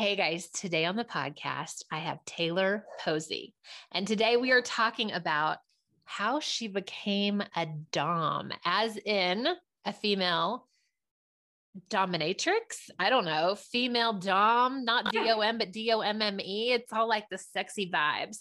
Hey guys, today on the podcast, I have Taylor Posey. And today we are talking about how she became a Dom, as in a female dominatrix. I don't know, female Dom, not D O M, but D O M M E. It's all like the sexy vibes.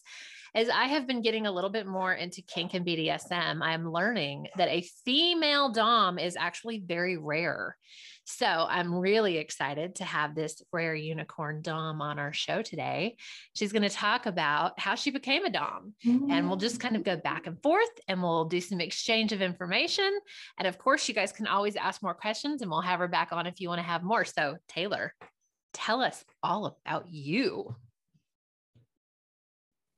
As I have been getting a little bit more into kink and BDSM, I'm learning that a female Dom is actually very rare. So I'm really excited to have this rare unicorn Dom on our show today. She's going to talk about how she became a Dom, and we'll just kind of go back and forth and we'll do some exchange of information. And of course, you guys can always ask more questions, and we'll have her back on if you want to have more. So, Taylor, tell us all about you.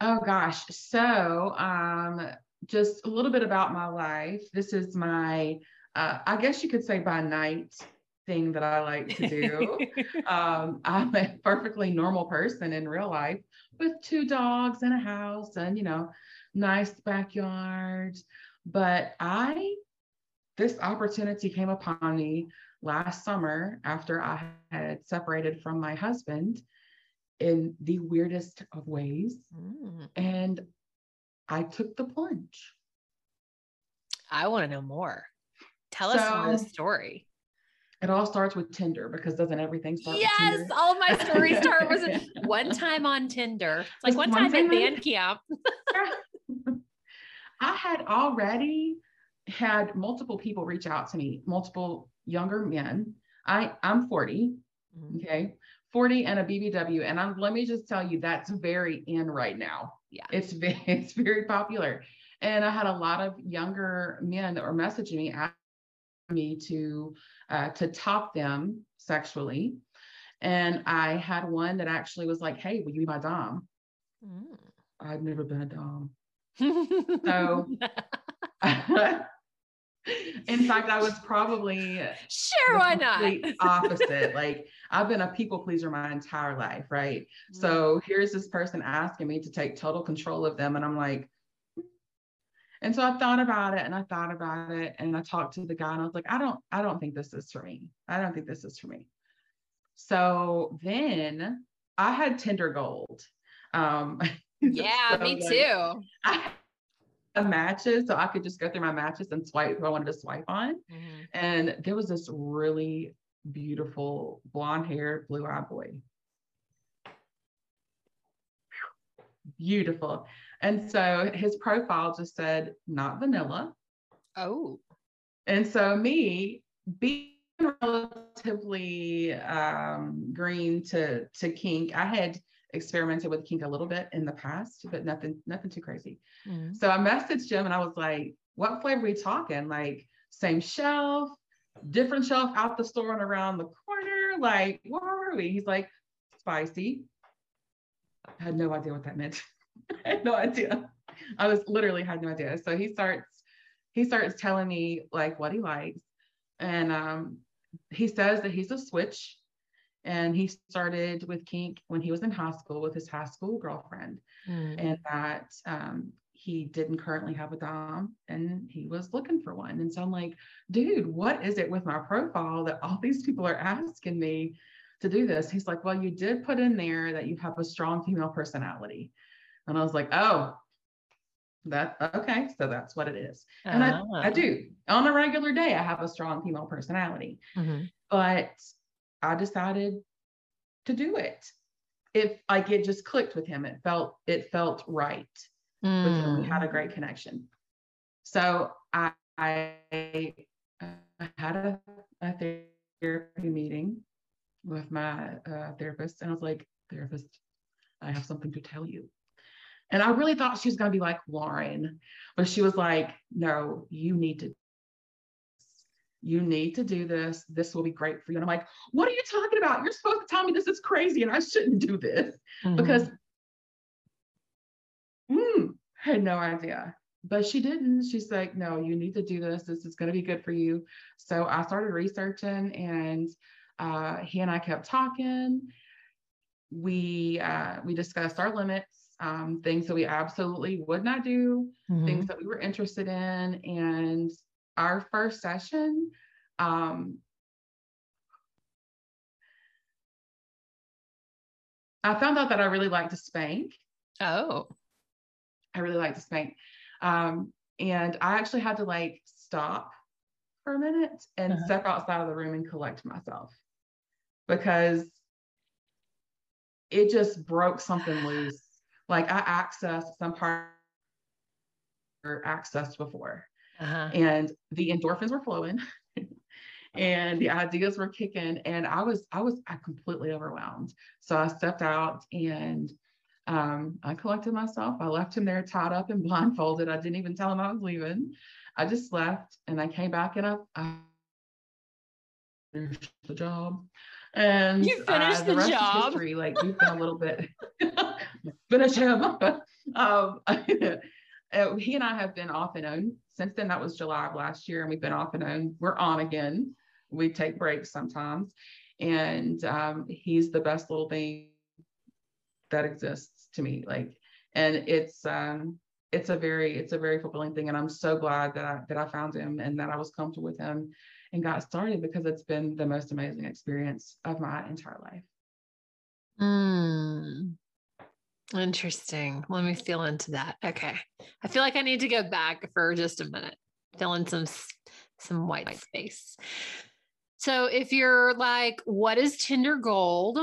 Oh gosh. So, um, just a little bit about my life. This is my, uh, I guess you could say by night thing that I like to do. um, I'm a perfectly normal person in real life with two dogs and a house and, you know, nice backyard. But I, this opportunity came upon me last summer after I had separated from my husband in the weirdest of ways. Mm. And I took the plunge. I want to know more. Tell so, us the story. It all starts with Tinder because doesn't everything start yes, all my stories start with one time on Tinder. It's like one, one, time, at band camp. I had already had multiple people reach out to me, multiple younger men. I I'm 40. Mm-hmm. Okay. 40 and a BBW. And I'm, let me just tell you, that's very in right now. Yeah. It's very, it's very popular. And I had a lot of younger men that were messaging me, asking me to, uh, to top them sexually. And I had one that actually was like, Hey, will you be my Dom? Mm. I've never been a Dom. so in fact, I was probably sure why not The opposite. like I've been a people pleaser my entire life, right? Mm-hmm. So here's this person asking me to take total control of them, and I'm like, and so I thought about it and I thought about it and I talked to the guy and I was like, I don't, I don't think this is for me. I don't think this is for me. So then I had Tinder Gold. Um, yeah, so me like, too. I matches so I could just go through my matches and swipe who I wanted to swipe on. Mm-hmm. And there was this really beautiful blonde haired, blue eyed boy. Beautiful. And so his profile just said, not vanilla. Oh. And so, me being relatively um, green to, to kink, I had experimented with kink a little bit in the past, but nothing, nothing too crazy. Mm-hmm. So I messaged him and I was like, what flavor are we talking? Like same shelf, different shelf out the store and around the corner. Like, where are we? He's like, spicy. I had no idea what that meant. I had no idea. I was literally had no idea. So he starts, he starts telling me like what he likes. And um, he says that he's a switch and he started with kink when he was in high school with his high school girlfriend mm. and that um, he didn't currently have a dom and he was looking for one and so i'm like dude what is it with my profile that all these people are asking me to do this he's like well you did put in there that you have a strong female personality and i was like oh that okay so that's what it is and I, I ah. do on a regular day i have a strong female personality mm-hmm. but I decided to do it. If like it just clicked with him, it felt it felt right. Mm. We had a mm. great connection. So I, I, had a, a, therapy meeting with my uh, therapist, and I was like, "Therapist, I have something to tell you." And I really thought she was going to be like Lauren, but she was like, "No, you need to you need to do this. This will be great for you. And I'm like, what are you talking about? You're supposed to tell me this is crazy and I shouldn't do this mm-hmm. because had no idea. But she didn't. She's like, no, you need to do this. This is going to be good for you. So I started researching and uh, he and I kept talking. We uh, we discussed our limits, um, things that we absolutely would not do, mm-hmm. things that we were interested in, and our first session, um, I found out that I really like to spank. Oh. I really like to spank. Um, and I actually had to like stop for a minute and uh-huh. step outside of the room and collect myself because it just broke something loose. Like I accessed some part or accessed before. Uh-huh. And the endorphins were flowing and the ideas were kicking and I was I was I completely overwhelmed. So I stepped out and um, I collected myself. I left him there tied up and blindfolded. I didn't even tell him I was leaving. I just left and I came back and I, I finished the job. And you finished uh, the, the job. History. Like we've been a little bit finish him. um, he and I have been off and on since then. That was July of last year, and we've been off and on. We're on again. We take breaks sometimes, and um, he's the best little thing that exists to me. Like, and it's um, it's a very it's a very fulfilling thing, and I'm so glad that I that I found him and that I was comfortable with him and got started because it's been the most amazing experience of my entire life. Mm. Interesting. Let me feel into that. Okay. I feel like I need to go back for just a minute, fill in some some white space. So if you're like, what is Tinder Gold?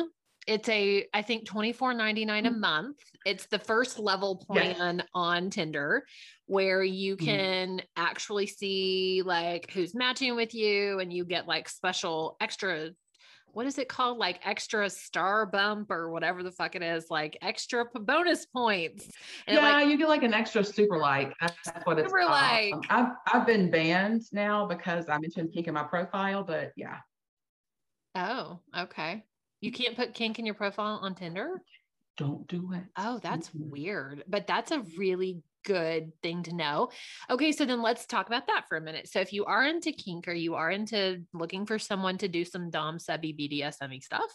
It's a, I think $24.99 a mm. month. It's the first level plan yes. on Tinder where you mm. can mm. actually see like who's matching with you and you get like special extra what is it called? Like extra star bump or whatever the fuck it is, like extra bonus points. And yeah, like, you get like an extra super like. That's what it's super like. I've I've been banned now because I mentioned kink in my profile, but yeah. Oh, okay. You can't put kink in your profile on Tinder? Don't do it. Oh, that's mm-hmm. weird. But that's a really good thing to know. Okay, so then let's talk about that for a minute. So if you are into kink or you are into looking for someone to do some dom subby BDSM stuff,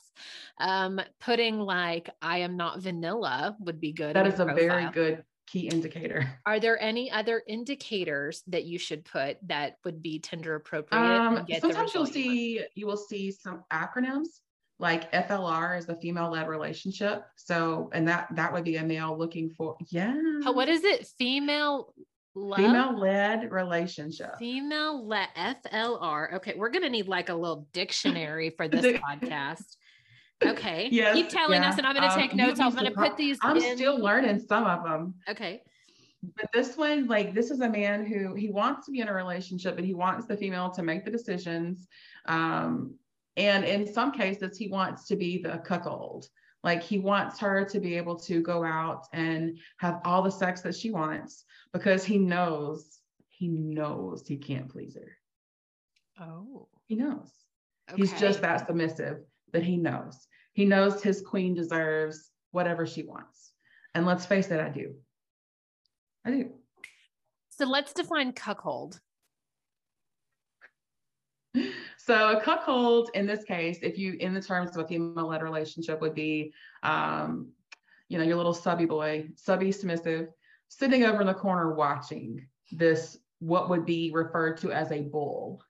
um, putting like I am not vanilla would be good. That is a profile. very good key indicator. Are there any other indicators that you should put that would be Tinder appropriate? Um, sometimes you'll see you, you will see some acronyms like FLR is a female led relationship. So, and that that would be a male looking for yeah. What is it? Female female led relationship. Female led FLR. Okay, we're gonna need like a little dictionary for this podcast. Okay. Yes, Keep telling yeah. us, and I'm gonna um, take notes. I'm gonna put these. I'm in. still learning some of them. Okay. But this one, like, this is a man who he wants to be in a relationship, but he wants the female to make the decisions. Um, and in some cases, he wants to be the cuckold. Like he wants her to be able to go out and have all the sex that she wants because he knows, he knows he can't please her. Oh. He knows. Okay. He's just that submissive that he knows. He knows his queen deserves whatever she wants. And let's face it, I do. I do. So let's define cuckold. So a cuckold in this case, if you in the terms of a female-led relationship would be, um, you know, your little subby boy, subby submissive, sitting over in the corner watching this, what would be referred to as a bull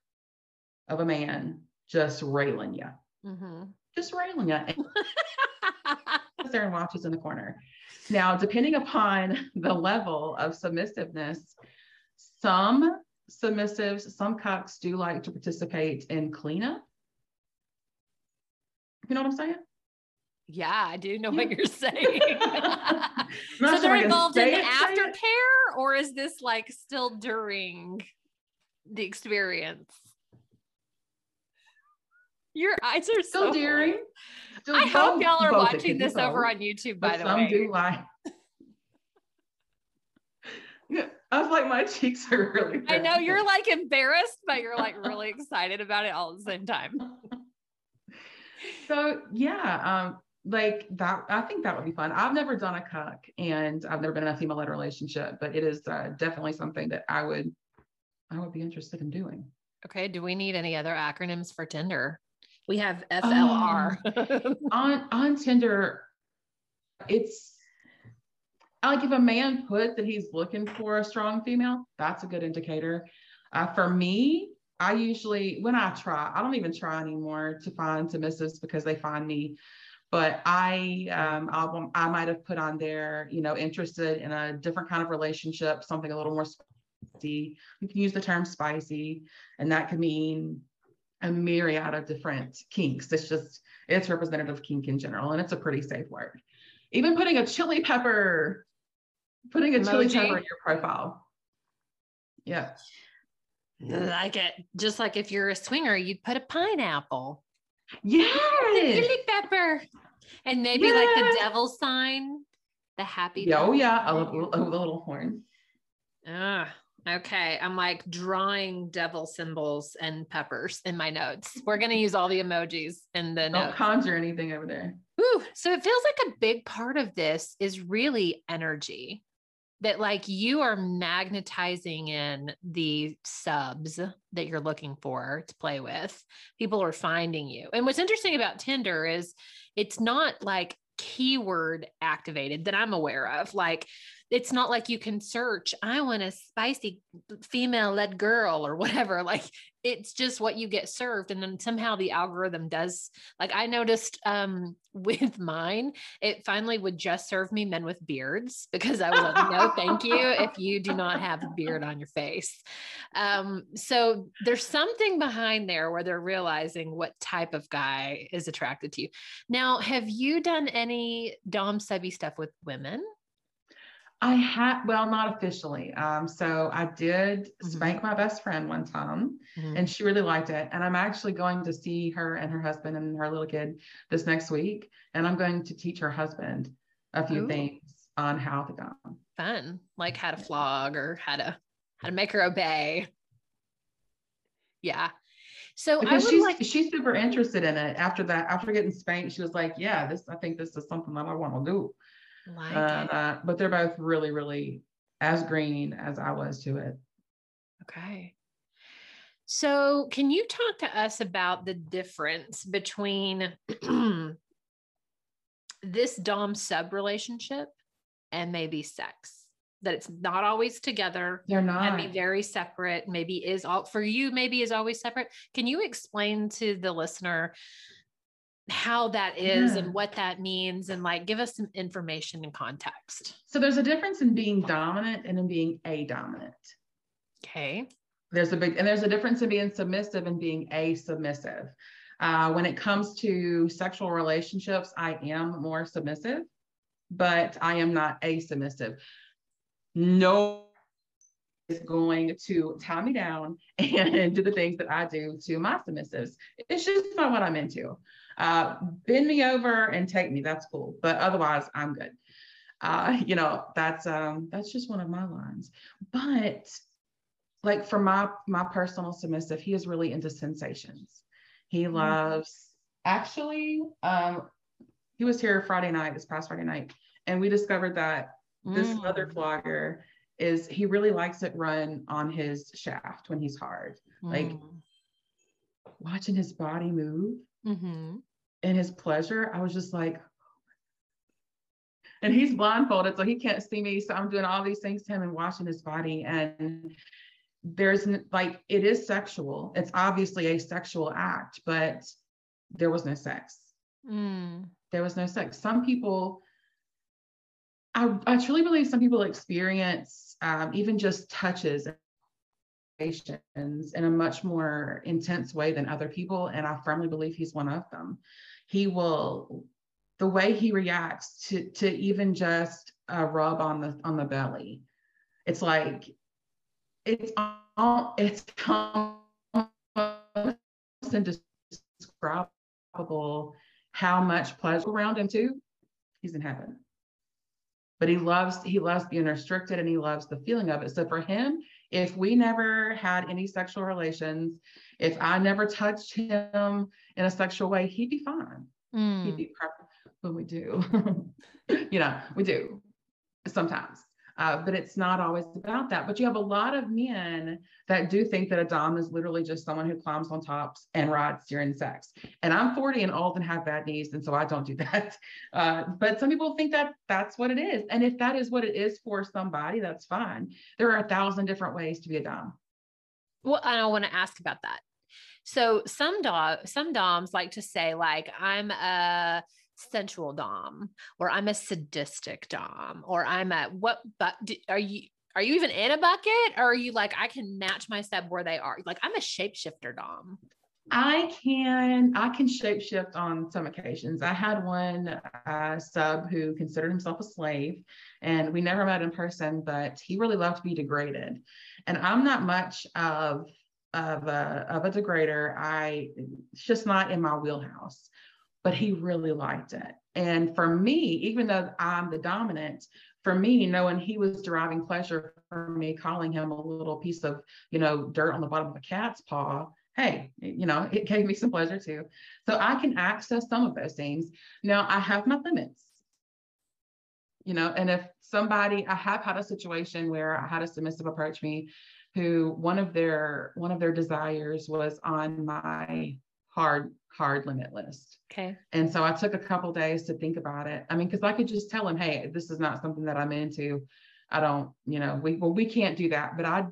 of a man just railing you. Mm-hmm. Just railing you. there and watches in the corner. Now, depending upon the level of submissiveness, some submissives, some cocks do like to participate in cleanup. You know what I'm saying? Yeah, I do know yeah. what you're saying. so they're involved in the aftercare, or is this like still during the experience? Your eyes are still so during. I hope y'all are watching this over on YouTube, by the some way. Some do like. I was like, my cheeks are really. Red. I know you're like embarrassed, but you're like really excited about it all at the same time. So yeah, um, like that. I think that would be fun. I've never done a cuck, and I've never been in a female-led relationship, but it is uh, definitely something that I would, I would be interested in doing. Okay. Do we need any other acronyms for Tinder? We have FLR um, on on Tinder. It's like if a man put that he's looking for a strong female, that's a good indicator. Uh, for me, I usually, when I try, I don't even try anymore to find submissives because they find me but I um I'll, I might have put on there, you know, interested in a different kind of relationship, something a little more spicy. You can use the term spicy, and that could mean a myriad of different kinks. It's just it's representative of kink in general, and it's a pretty safe word. Even putting a chili pepper, putting a Emoji. chili pepper in your profile. Yeah. Like it, just like if you're a swinger, you'd put a pineapple. Yes. Chili pepper. And maybe yes. like the devil sign, the happy. Yeah, oh yeah, a little, a little horn. Ah, okay. I'm like drawing devil symbols and peppers in my notes. We're gonna use all the emojis in the Don't notes. conjure anything over there. Ooh, so it feels like a big part of this is really energy that like you are magnetizing in the subs that you're looking for to play with. People are finding you. And what's interesting about Tinder is it's not like keyword activated that I'm aware of. Like it's not like you can search, I want a spicy female led girl or whatever. Like it's just what you get served. And then somehow the algorithm does, like I noticed um, with mine, it finally would just serve me men with beards because I was like, no, thank you. If you do not have a beard on your face. Um, so there's something behind there where they're realizing what type of guy is attracted to you. Now, have you done any Dom subby stuff with women? I had, well, not officially. Um, so I did mm-hmm. spank my best friend one time mm-hmm. and she really liked it. And I'm actually going to see her and her husband and her little kid this next week. And I'm going to teach her husband a few Ooh. things on how to dom. Fun. Like how to flog or how to, how to make her obey. Yeah. So because she's like she's super interested in it. After that, after getting spanked, she was like, "Yeah, this I think this is something that I want to do." Like uh, but they're both really, really as green as I was to it. Okay. So, can you talk to us about the difference between this Dom sub relationship and maybe sex? That it's not always together. They're not. Can be very separate. Maybe is all for you. Maybe is always separate. Can you explain to the listener how that is yeah. and what that means and like give us some information and context. So there's a difference in being dominant and in being a dominant. Okay. There's a big and there's a difference in being submissive and being a submissive. Uh, when it comes to sexual relationships, I am more submissive, but I am not a submissive. No is going to tie me down and do the things that I do to my submissives. It's just not what I'm into. Uh, bend me over and take me. That's cool. But otherwise, I'm good. Uh, you know, that's um, that's just one of my lines. But like for my my personal submissive, he is really into sensations. He mm-hmm. loves actually. Um, he was here Friday night, this past Friday night, and we discovered that this mm. other flogger is he really likes it run on his shaft when he's hard. Mm. Like watching his body move mm-hmm. and his pleasure, I was just like, and he's blindfolded, so he can't see me. So I'm doing all these things to him and watching his body. And there's like, it is sexual. It's obviously a sexual act, but there was no sex. Mm. There was no sex. Some people, I, I truly believe some people experience um, even just touches in a much more intense way than other people. And I firmly believe he's one of them. He will, the way he reacts to, to even just a rub on the, on the belly, it's like, it's, all, it's almost indescribable how much pleasure around him too. He's in heaven but he loves he loves being restricted and he loves the feeling of it so for him if we never had any sexual relations, if I never touched him in a sexual way, he'd be fine. Mm. He'd be perfect. But we do, you know, we do sometimes. Uh, but it's not always about that. But you have a lot of men that do think that a Dom is literally just someone who climbs on tops and rides during sex. And I'm 40 and old and have bad knees, and so I don't do that. Uh, but some people think that that's what it is. And if that is what it is for somebody, that's fine. There are a thousand different ways to be a Dom. Well, I want to ask about that. So some dom, some doms like to say like I'm a sensual dom or i'm a sadistic dom or i'm a what but are you are you even in a bucket or are you like i can match my sub where they are like i'm a shapeshifter dom I can I can shapeshift on some occasions. I had one uh, sub who considered himself a slave, and we never met in person, but he really loved to be degraded. And I'm not much of of a of a degrader. I it's just not in my wheelhouse. But he really liked it. And for me, even though I'm the dominant, for me, knowing he was deriving pleasure from me calling him a little piece of, you know, dirt on the bottom of a cat's paw, hey, you know, it gave me some pleasure too. So I can access some of those things. Now I have my limits. You know, and if somebody, I have had a situation where I had a submissive approach me who one of their one of their desires was on my hard hard limit list. Okay. And so I took a couple days to think about it. I mean, because I could just tell him, hey, this is not something that I'm into. I don't, you know, we well, we can't do that. But I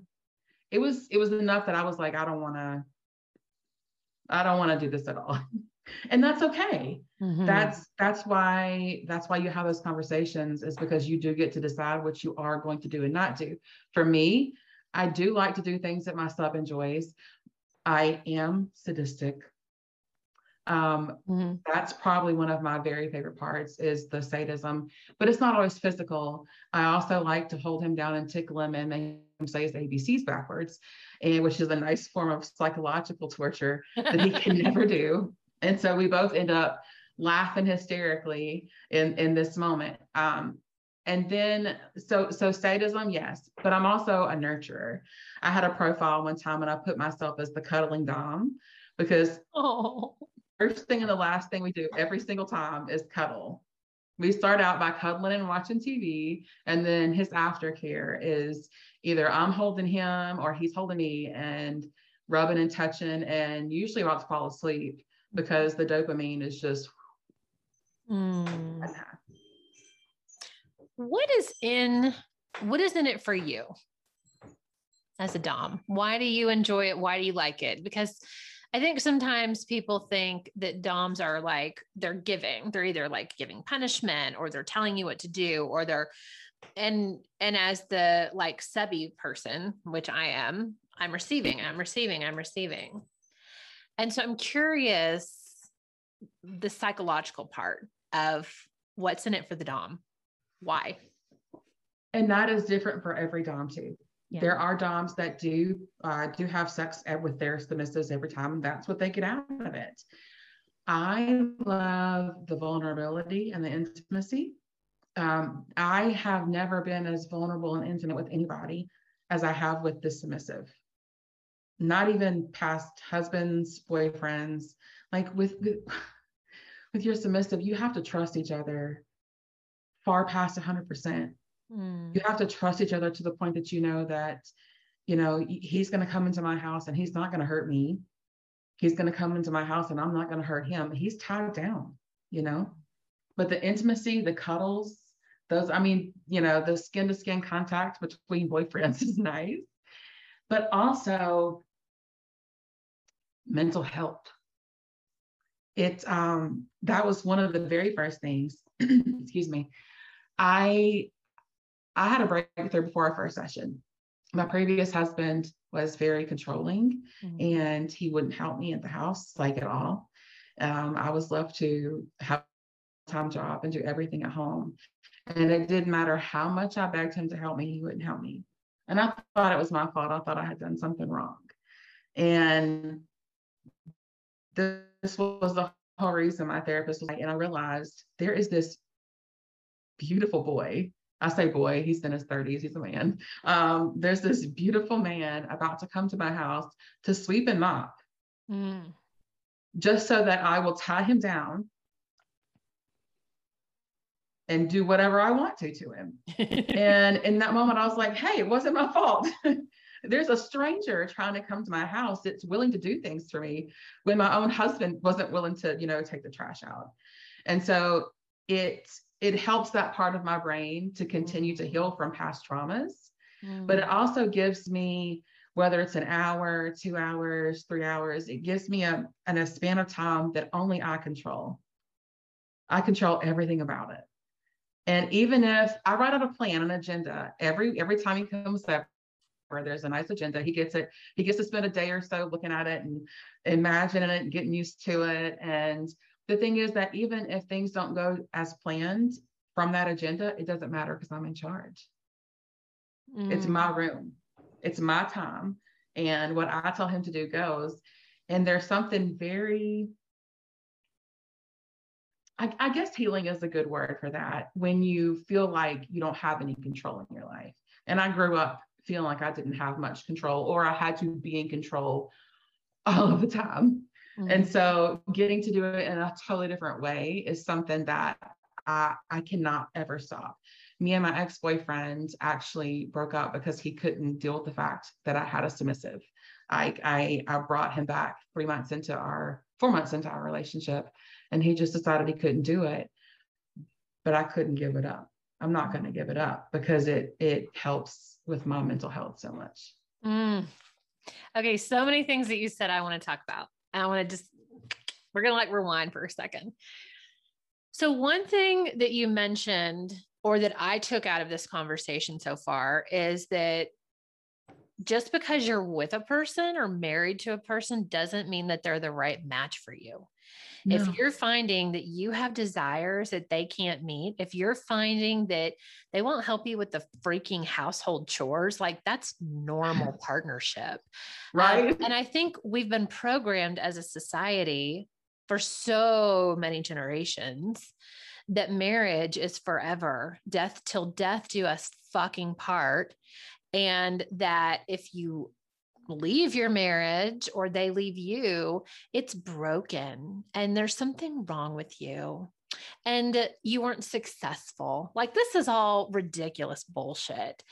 it was it was enough that I was like, I don't want to, I don't want to do this at all. and that's okay. Mm-hmm. That's that's why that's why you have those conversations is because you do get to decide what you are going to do and not do. For me, I do like to do things that my sub enjoys. I am sadistic. Um, mm-hmm. That's probably one of my very favorite parts is the sadism, but it's not always physical. I also like to hold him down and tickle him and make him say his ABCs backwards, and which is a nice form of psychological torture that he can never do. And so we both end up laughing hysterically in in this moment. Um, and then so so sadism yes but i'm also a nurturer i had a profile one time and i put myself as the cuddling dom because oh first thing and the last thing we do every single time is cuddle. We start out by cuddling and watching TV, and then his aftercare is either I'm holding him or he's holding me and rubbing and touching, and usually about to fall asleep because the dopamine is just. Mm. What is in what is in it for you as a dom? Why do you enjoy it? Why do you like it? Because I think sometimes people think that DOMs are like they're giving, they're either like giving punishment or they're telling you what to do or they're and and as the like subby person, which I am, I'm receiving, I'm receiving, I'm receiving. And so I'm curious the psychological part of what's in it for the Dom. Why? And that is different for every Dom too. Yeah. There are DOMs that do uh, do have sex with their submissives every time, that's what they get out of it. I love the vulnerability and the intimacy. Um, I have never been as vulnerable and intimate with anybody as I have with the submissive. Not even past husbands, boyfriends. Like with with your submissive, you have to trust each other far past 100%. Mm. You have to trust each other to the point that you know that, you know, he's going to come into my house and he's not going to hurt me. He's going to come into my house and I'm not going to hurt him. He's tied down, you know. But the intimacy, the cuddles, those, I mean, you know, the skin to skin contact between boyfriends is nice. But also mental health. It um that was one of the very first things, excuse me. I I had a breakthrough before our first session. My previous husband was very controlling mm-hmm. and he wouldn't help me at the house, like at all. Um, I was left to have a time job and do everything at home. And it didn't matter how much I begged him to help me, he wouldn't help me. And I thought it was my fault. I thought I had done something wrong. And this was the whole reason my therapist was like, and I realized there is this beautiful boy I say boy, he's in his 30s, he's a man. Um, there's this beautiful man about to come to my house to sweep and mop, mm. just so that I will tie him down and do whatever I want to to him. and in that moment, I was like, hey, it wasn't my fault. There's a stranger trying to come to my house that's willing to do things for me when my own husband wasn't willing to, you know, take the trash out. And so it it helps that part of my brain to continue to heal from past traumas. Mm. But it also gives me, whether it's an hour, two hours, three hours, it gives me a, an, a span of time that only I control. I control everything about it. And even if I write out a plan, an agenda, every every time he comes up, where there's a nice agenda, he gets it. He gets to spend a day or so looking at it and imagining it, and getting used to it. And the thing is that even if things don't go as planned from that agenda, it doesn't matter because I'm in charge. Mm. It's my room. It's my time. And what I tell him to do goes. And there's something very I, I, guess healing is a good word for that when you feel like you don't have any control in your life. And I grew up feeling like I didn't have much control or I had to be in control all of the time. Mm-hmm. And so getting to do it in a totally different way is something that I, I cannot ever stop. Me and my ex boyfriend actually broke up because he couldn't deal with the fact that I had a submissive. I, I, I brought him back three months into our, four months into our relationship and he just decided he couldn't do it but i couldn't give it up i'm not going to give it up because it it helps with my mental health so much mm. okay so many things that you said i want to talk about and i want to just we're going to like rewind for a second so one thing that you mentioned or that i took out of this conversation so far is that just because you're with a person or married to a person doesn't mean that they're the right match for you. No. If you're finding that you have desires that they can't meet, if you're finding that they won't help you with the freaking household chores, like that's normal partnership. Um, right. Um, and I think we've been programmed as a society for so many generations that marriage is forever, death till death do us fucking part. And that if you leave your marriage or they leave you, it's broken and there's something wrong with you and you weren't successful. Like this is all ridiculous bullshit.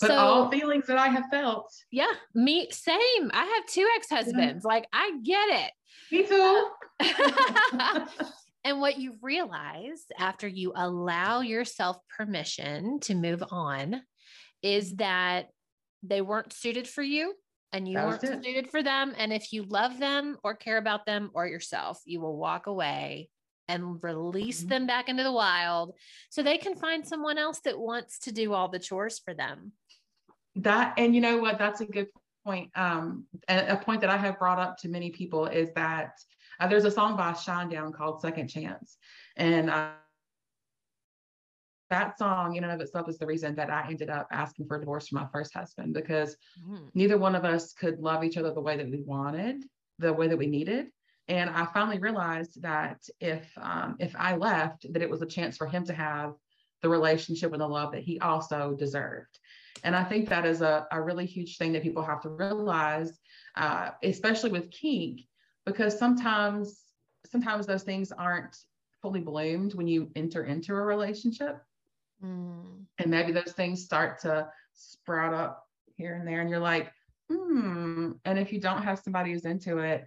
But so, all feelings that I have felt. Yeah, me same. I have two ex-husbands. Yeah. Like I get it. Me too. and what you realize after you allow yourself permission to move on is that they weren't suited for you and you weren't suited for them. And if you love them or care about them or yourself, you will walk away and release mm-hmm. them back into the wild so they can find someone else that wants to do all the chores for them. That, and you know what? That's a good point. Um, a point that I have brought up to many people is that uh, there's a song by Shinedown called Second Chance. And uh, that song in and of itself is the reason that I ended up asking for a divorce from my first husband because mm. neither one of us could love each other the way that we wanted, the way that we needed. And I finally realized that if um, if I left, that it was a chance for him to have the relationship and the love that he also deserved. And I think that is a, a really huge thing that people have to realize, uh, especially with kink, because sometimes sometimes those things aren't fully bloomed when you enter into a relationship. Mm. And maybe those things start to sprout up here and there, and you're like, hmm. And if you don't have somebody who's into it,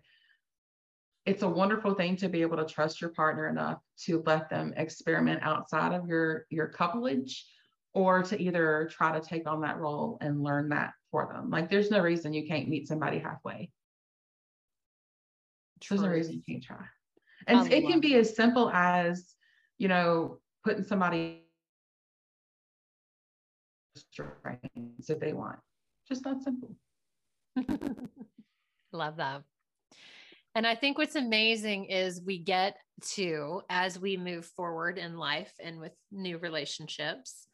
it's a wonderful thing to be able to trust your partner enough to let them experiment outside of your your couplage or to either try to take on that role and learn that for them. Like there's no reason you can't meet somebody halfway. True. There's no reason you can't try. And it can be as simple as, you know, putting somebody if they want. Just that simple. Love that. And I think what's amazing is we get to, as we move forward in life and with new relationships,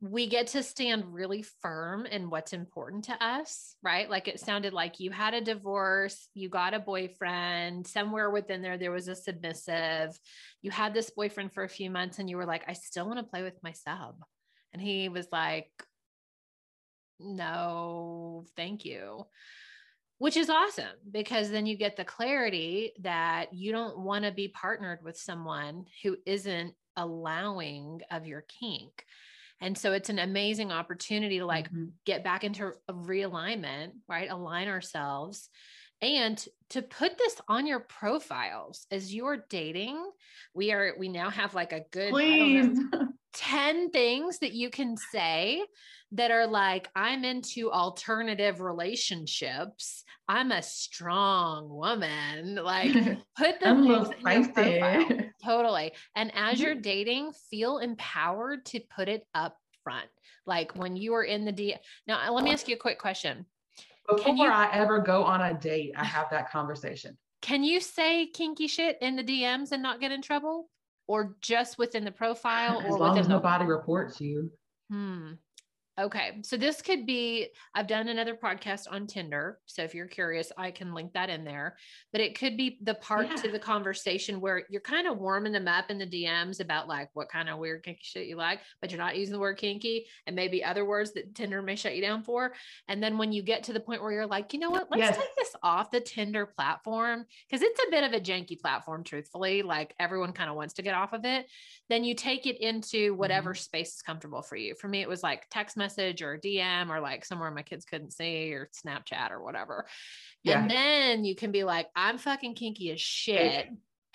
we get to stand really firm in what's important to us, right? Like it sounded like you had a divorce, you got a boyfriend, somewhere within there, there was a submissive. You had this boyfriend for a few months and you were like, I still want to play with my sub. And he was like, no, thank you. Which is awesome because then you get the clarity that you don't want to be partnered with someone who isn't allowing of your kink. And so it's an amazing opportunity to like mm-hmm. get back into a realignment, right? Align ourselves and to put this on your profiles as you're dating. We are, we now have like a good, please 10 things that you can say that are like, I'm into alternative relationships. I'm a strong woman. Like, put the things in profile. Totally. And as you're mm-hmm. dating, feel empowered to put it up front. Like when you are in the D. Now, let me ask you a quick question. Before you, I ever go on a date, I have that conversation. Can you say kinky shit in the DMs and not get in trouble? Or just within the profile? As long as nobody reports you. Hmm. Okay. So this could be, I've done another podcast on Tinder. So if you're curious, I can link that in there. But it could be the part yeah. to the conversation where you're kind of warming them up in the DMs about like what kind of weird kinky shit you like, but you're not using the word kinky and maybe other words that Tinder may shut you down for. And then when you get to the point where you're like, you know what, let's yes. take this off the Tinder platform because it's a bit of a janky platform, truthfully. Like everyone kind of wants to get off of it. Then you take it into whatever mm-hmm. space is comfortable for you. For me, it was like text message message or DM or like somewhere my kids couldn't see or Snapchat or whatever. Yeah. And then you can be like, I'm fucking kinky as shit.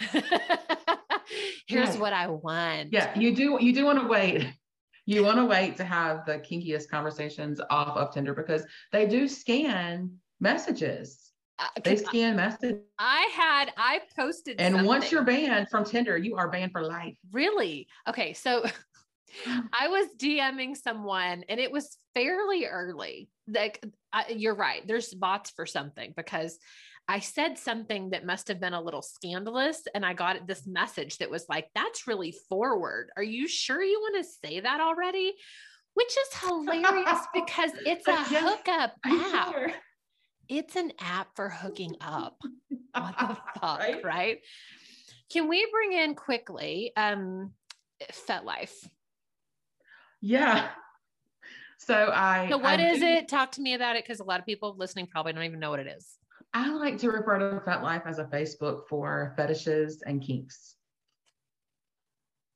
Here's yeah. what I want. Yeah, you do you do want to wait. You want to wait to have the kinkiest conversations off of Tinder because they do scan messages. Uh, they scan messages. I had I posted and something. once you're banned from Tinder, you are banned for life. Really? Okay, so I was DMing someone and it was fairly early. Like I, you're right. There's bots for something because I said something that must have been a little scandalous and I got this message that was like that's really forward. Are you sure you want to say that already? Which is hilarious because it's a hookup app. Sure. It's an app for hooking up. What the fuck, right? right? Can we bring in quickly um FetLife? Yeah. So I. So what I is do, it? Talk to me about it because a lot of people listening probably don't even know what it is. I like to refer to FetLife as a Facebook for fetishes and kinks.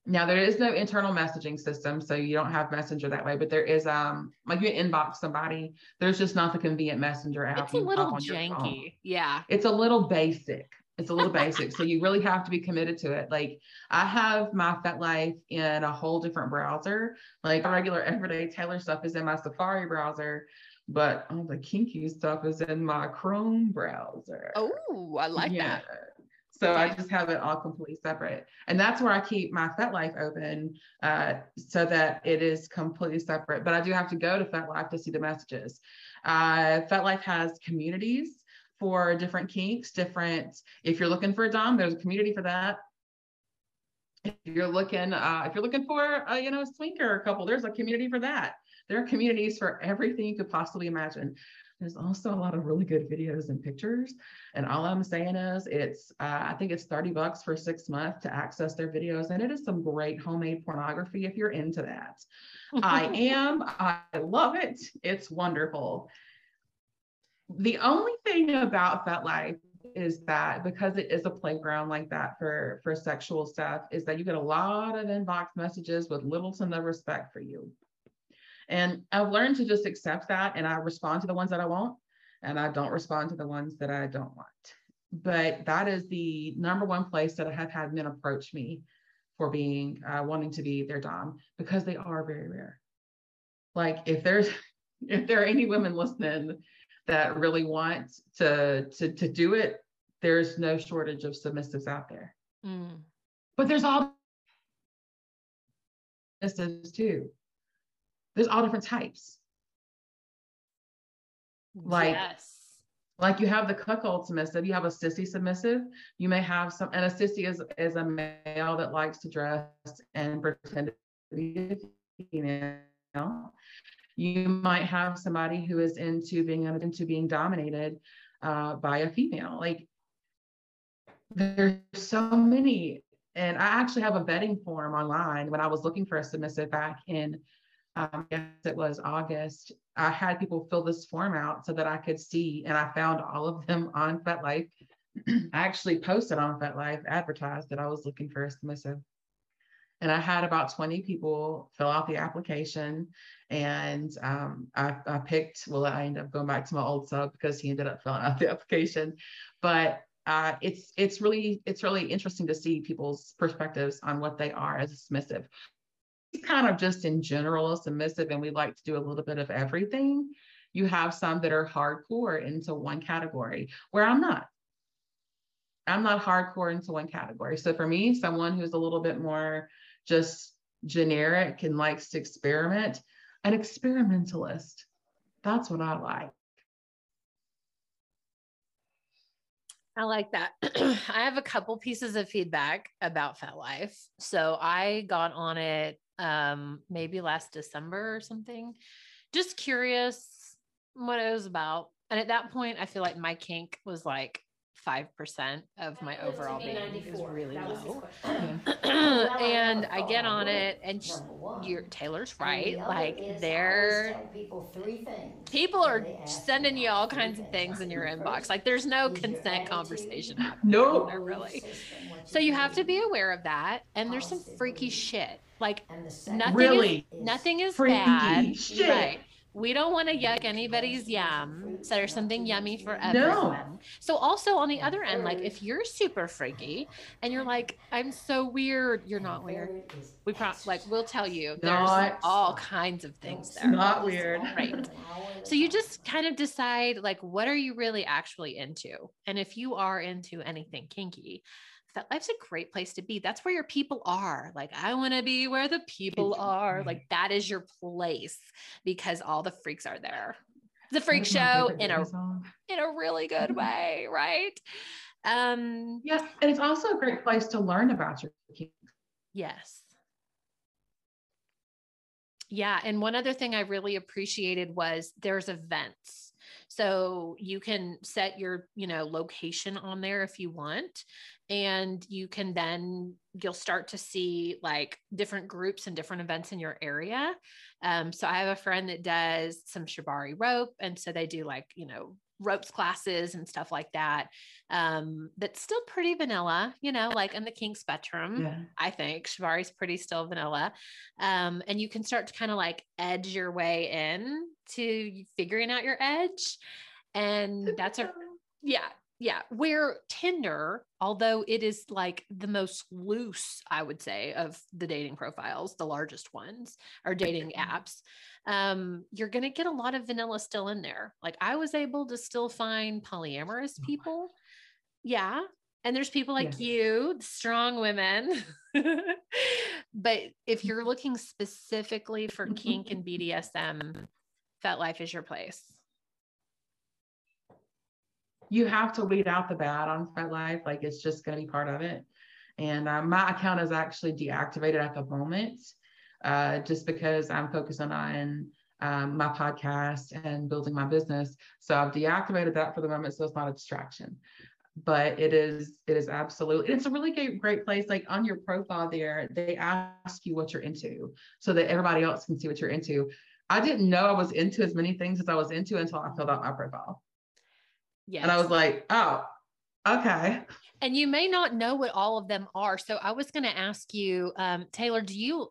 Now there is no internal messaging system, so you don't have Messenger that way. But there is um like you inbox somebody. There's just not the convenient Messenger app. It's a little janky. Yeah. It's a little basic. It's a little basic. So you really have to be committed to it. Like I have my FetLife in a whole different browser. Like regular everyday Taylor stuff is in my Safari browser, but all the kinky stuff is in my Chrome browser. Oh, I like yeah. that. So okay. I just have it all completely separate. And that's where I keep my FetLife open uh, so that it is completely separate. But I do have to go to FetLife to see the messages. Uh, FetLife has communities for different kinks, different, if you're looking for a Dom, there's a community for that. If you're looking, uh, if you're looking for a, you know, a swinger couple, there's a community for that. There are communities for everything you could possibly imagine. There's also a lot of really good videos and pictures. And all I'm saying is it's, uh, I think it's 30 bucks for six months to access their videos. And it is some great homemade pornography if you're into that. I am, I love it. It's wonderful. The only thing about FetLife is that because it is a playground like that for for sexual stuff is that you get a lot of inbox messages with little to no respect for you. And i've learned to just accept that and i respond to the ones that i want and i don't respond to the ones that i don't want. But that is the number one place that i have had men approach me for being uh, wanting to be their dom because they are very rare. Like if there's if there are any women listening that really want to to to do it, there's no shortage of submissives out there. Mm. But there's all submissives too. There's all different types. Like yes. Like you have the cuckold submissive, you have a sissy submissive. You may have some, and a sissy is, is a male that likes to dress and pretend to be a female you might have somebody who is into being into being dominated uh, by a female like there's so many and i actually have a vetting form online when i was looking for a submissive back in um, yes, it was august i had people fill this form out so that i could see and i found all of them on fetlife. I actually posted on fetlife advertised that i was looking for a submissive and I had about 20 people fill out the application. And um, I, I, picked, well, I ended up going back to my old sub because he ended up filling out the application. But uh, it's it's really it's really interesting to see people's perspectives on what they are as a submissive. kind of just in general submissive and we like to do a little bit of everything. You have some that are hardcore into one category where I'm not. I'm not hardcore into one category. So for me, someone who's a little bit more just generic and likes to experiment, an experimentalist. That's what I like. I like that. I have a couple pieces of feedback about FetLife. So I got on it um maybe last December or something. Just curious what it was about. And at that point, I feel like my kink was like 5% of my overall being is really low. and I get on it and you're Taylor's right. Like they're people three things. People are sending you all kinds of things in your inbox. Like there's no consent conversation happening. No. Really. So you have to be aware of that. And there's some freaky shit. Like nothing really? is nothing is freaky bad. Shit. Right we don't want to yuck anybody's yum. So there's something yummy for everyone. No. So also on the other end, like if you're super freaky and you're like, I'm so weird, you're not weird. We pro- like we'll tell you there's not, all kinds of things there. Not weird. Right. So you just kind of decide like what are you really actually into? And if you are into anything kinky, FetLife's a great place to be. That's where your people are. Like, I want to be where the people are. Like, that is your place because all the freaks are there. The freak show in a in a really good mm-hmm. way, right? Um, yes, and it's also a great place to learn about your kids. Yes. Yeah, and one other thing I really appreciated was there's events. So you can set your, you know, location on there if you want and you can then you'll start to see like different groups and different events in your area. Um, so i have a friend that does some shibari rope and so they do like you know ropes classes and stuff like that um that's still pretty vanilla you know like in the kink spectrum yeah. i think. Shibari's pretty still vanilla. Um and you can start to kind of like edge your way in to figuring out your edge and that's a yeah yeah where tinder although it is like the most loose i would say of the dating profiles the largest ones are dating apps um you're going to get a lot of vanilla still in there. Like i was able to still find polyamorous oh people. Yeah and there's people like yeah. you strong women. But if you're looking specifically for kink and bdsm that FetLife is your place you have to weed out the bad on FetLife. Like it's just going to be part of it. And uh, my account is actually deactivated at the moment, uh, just because I'm focusing on um, my podcast and building my business. So I've deactivated that for the moment, so it's not a distraction. But it is, it is absolutely, it's a really great, great place. Like on your profile there, they ask you what you're into, so that everybody else can see what you're into. I didn't know I was into as many things as I was into until I filled out my profile. Yes. And I was like, oh, okay. And you may not know what all of them are. So I was going to ask you, um, Taylor, do you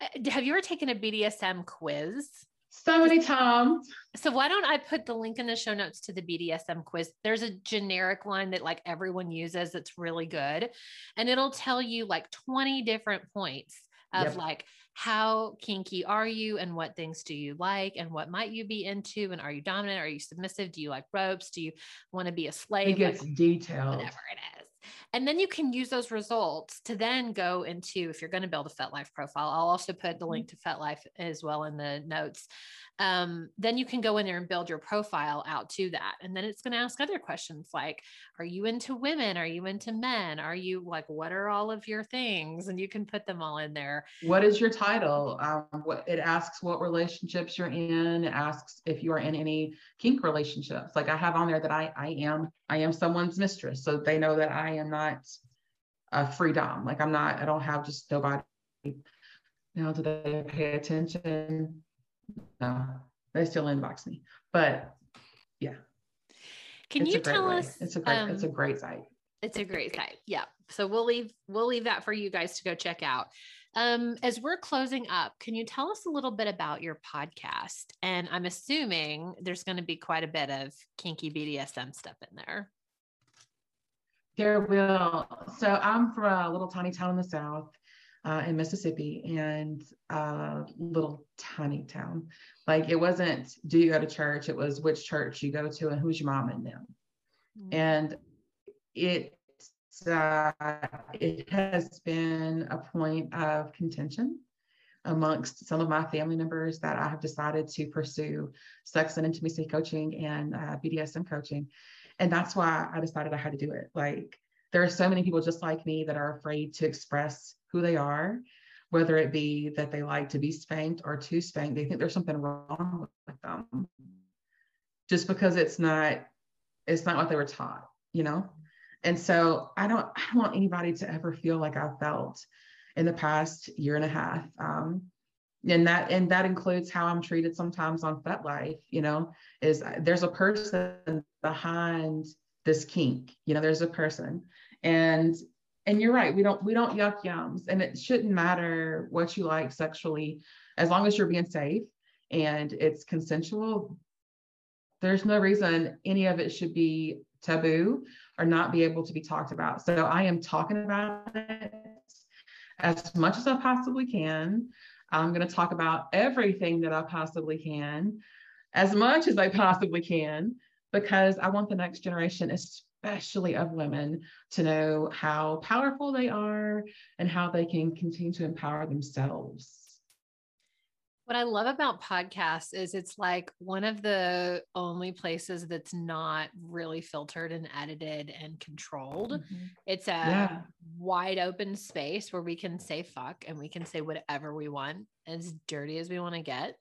uh, have you ever taken a BDSM quiz? So many times. So why don't I put the link in the show notes to the BDSM quiz? There's a generic one that like everyone uses that's really good. And it'll tell you like 20 different points of yep. like how kinky are you and what things do you like and what might you be into and are you dominant? Are you submissive? Do you like ropes? Do you want to be a slave? It gets like, detailed. whatever it is and then you can use those results to then go into if you're going to build a FetLife profile i'll also put the link to FetLife as well in the notes um, then you can go in there and build your profile out to that. And then it's going to ask other questions like, are you into women? Are you into men? Are you like, what are all of your things? And you can put them all in there. What is your title? Um, what it asks what relationships you're in. It asks if you are in any kink relationships. Like I have on there that I I am I am someone's mistress, so they know that I am not a free dom. Like I'm not. I don't have just nobody. You know, do they pay attention? No, they still inbox me. But yeah. Can it's you tell way. us? It's a great. Um, it's a great site. It's a great site. Yeah. So we'll leave we'll leave that for you guys to go check out. Um, as we're closing up, can you tell us a little bit about your podcast? And I'm assuming there's going to be quite a bit of kinky BDSM stuff in there. There will. So I'm from a little tiny town in the south. uh, in Mississippi and a little tiny town. Like it wasn't, do you go to church? It was which church you go to and who's your mom and them. Mm-hmm. And it, uh, it has been a point of contention amongst some of my family members that I have decided to pursue sex and intimacy coaching and uh, BDSM coaching. And that's why I decided I had to do it. Like, there are so many people just like me that are afraid to express who they are, whether it be that they like to be spanked or to spank. They think there's something wrong with them just because it's not it's not what they were taught, you know? And so I don't I don't want anybody to ever feel like I felt in the past year and a half. Um, and that and that includes how I'm treated sometimes on FetLife, you know, is uh, there's a person behind this kink, you know, there's a person. And and you're right we don't we don't yuck yums and it shouldn't matter what you like sexually as long as you're being safe and it's consensual there's no reason any of it should be taboo or not be able to be talked about. So i am talking about it as much as i possibly can i'm going to talk about everything that i possibly can as much as i possibly can because i want the next generation especially of women, to know how powerful they are and how they can continue to empower themselves. What I love about podcasts is it's like one of the only places that's not really filtered and edited and controlled. Mm-hmm. It's a yeah. wide open space where we can say fuck and we can say whatever we want, as dirty as we want to get.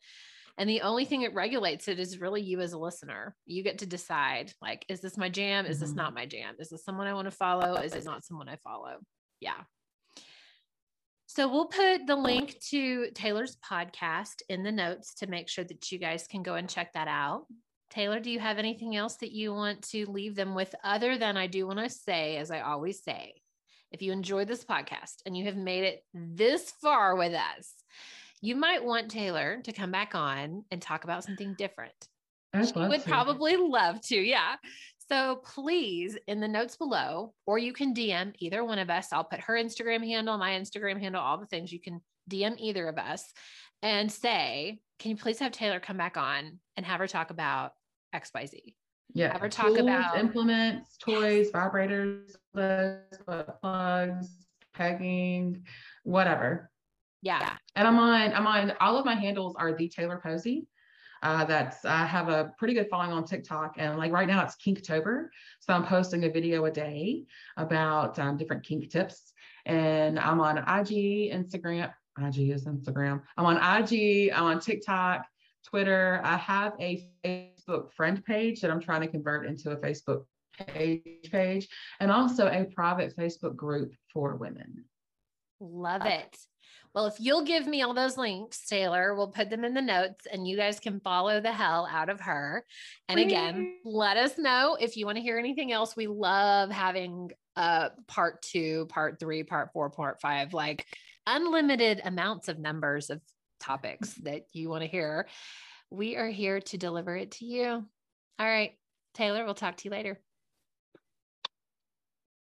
And the only thing that regulates it is really you as a listener. You get to decide like, is this my jam? Is mm-hmm. this not my jam? Is this someone I want to follow? Is it not someone I follow? Yeah. So we'll put the link to Taylor's podcast in the notes to make sure that you guys can go and check that out. Taylor, do you have anything else that you want to leave them with other than I do want to say, as I always say, if you enjoy this podcast and you have made it this far with us, you might want Taylor to come back on and talk about something different. She would to. probably love to. Yeah. So please, in the notes below, or you can DM either one of us. I'll put her Instagram handle, my Instagram handle, all the things. You can DM either of us and say, Can you please have Taylor come back on and have her talk about XYZ? Yeah. Have her talk tools, about implements, toys, vibrators, plugs, pegging, whatever. Yeah. And I'm on, I'm on, all of my handles are the Taylor Posey. Uh, that's I have a pretty good following on TikTok, and like right now it's Kinktober, so I'm posting a video a day about um, different kink tips. And I'm on IG, Instagram. IG is Instagram. I'm on IG. I'm on TikTok, Twitter. I have a Facebook friend page that I'm trying to convert into a Facebook page page, and also a private Facebook group for women. Love it. Well, if you'll give me all those links, Taylor, we'll put them in the notes and you guys can follow the hell out of her. And again, let us know if you want to hear anything else. We love having uh part two, part three, part four, part five, like unlimited amounts of numbers of topics that you want to hear. We are here to deliver it to you. All right, Taylor, we'll talk to you later.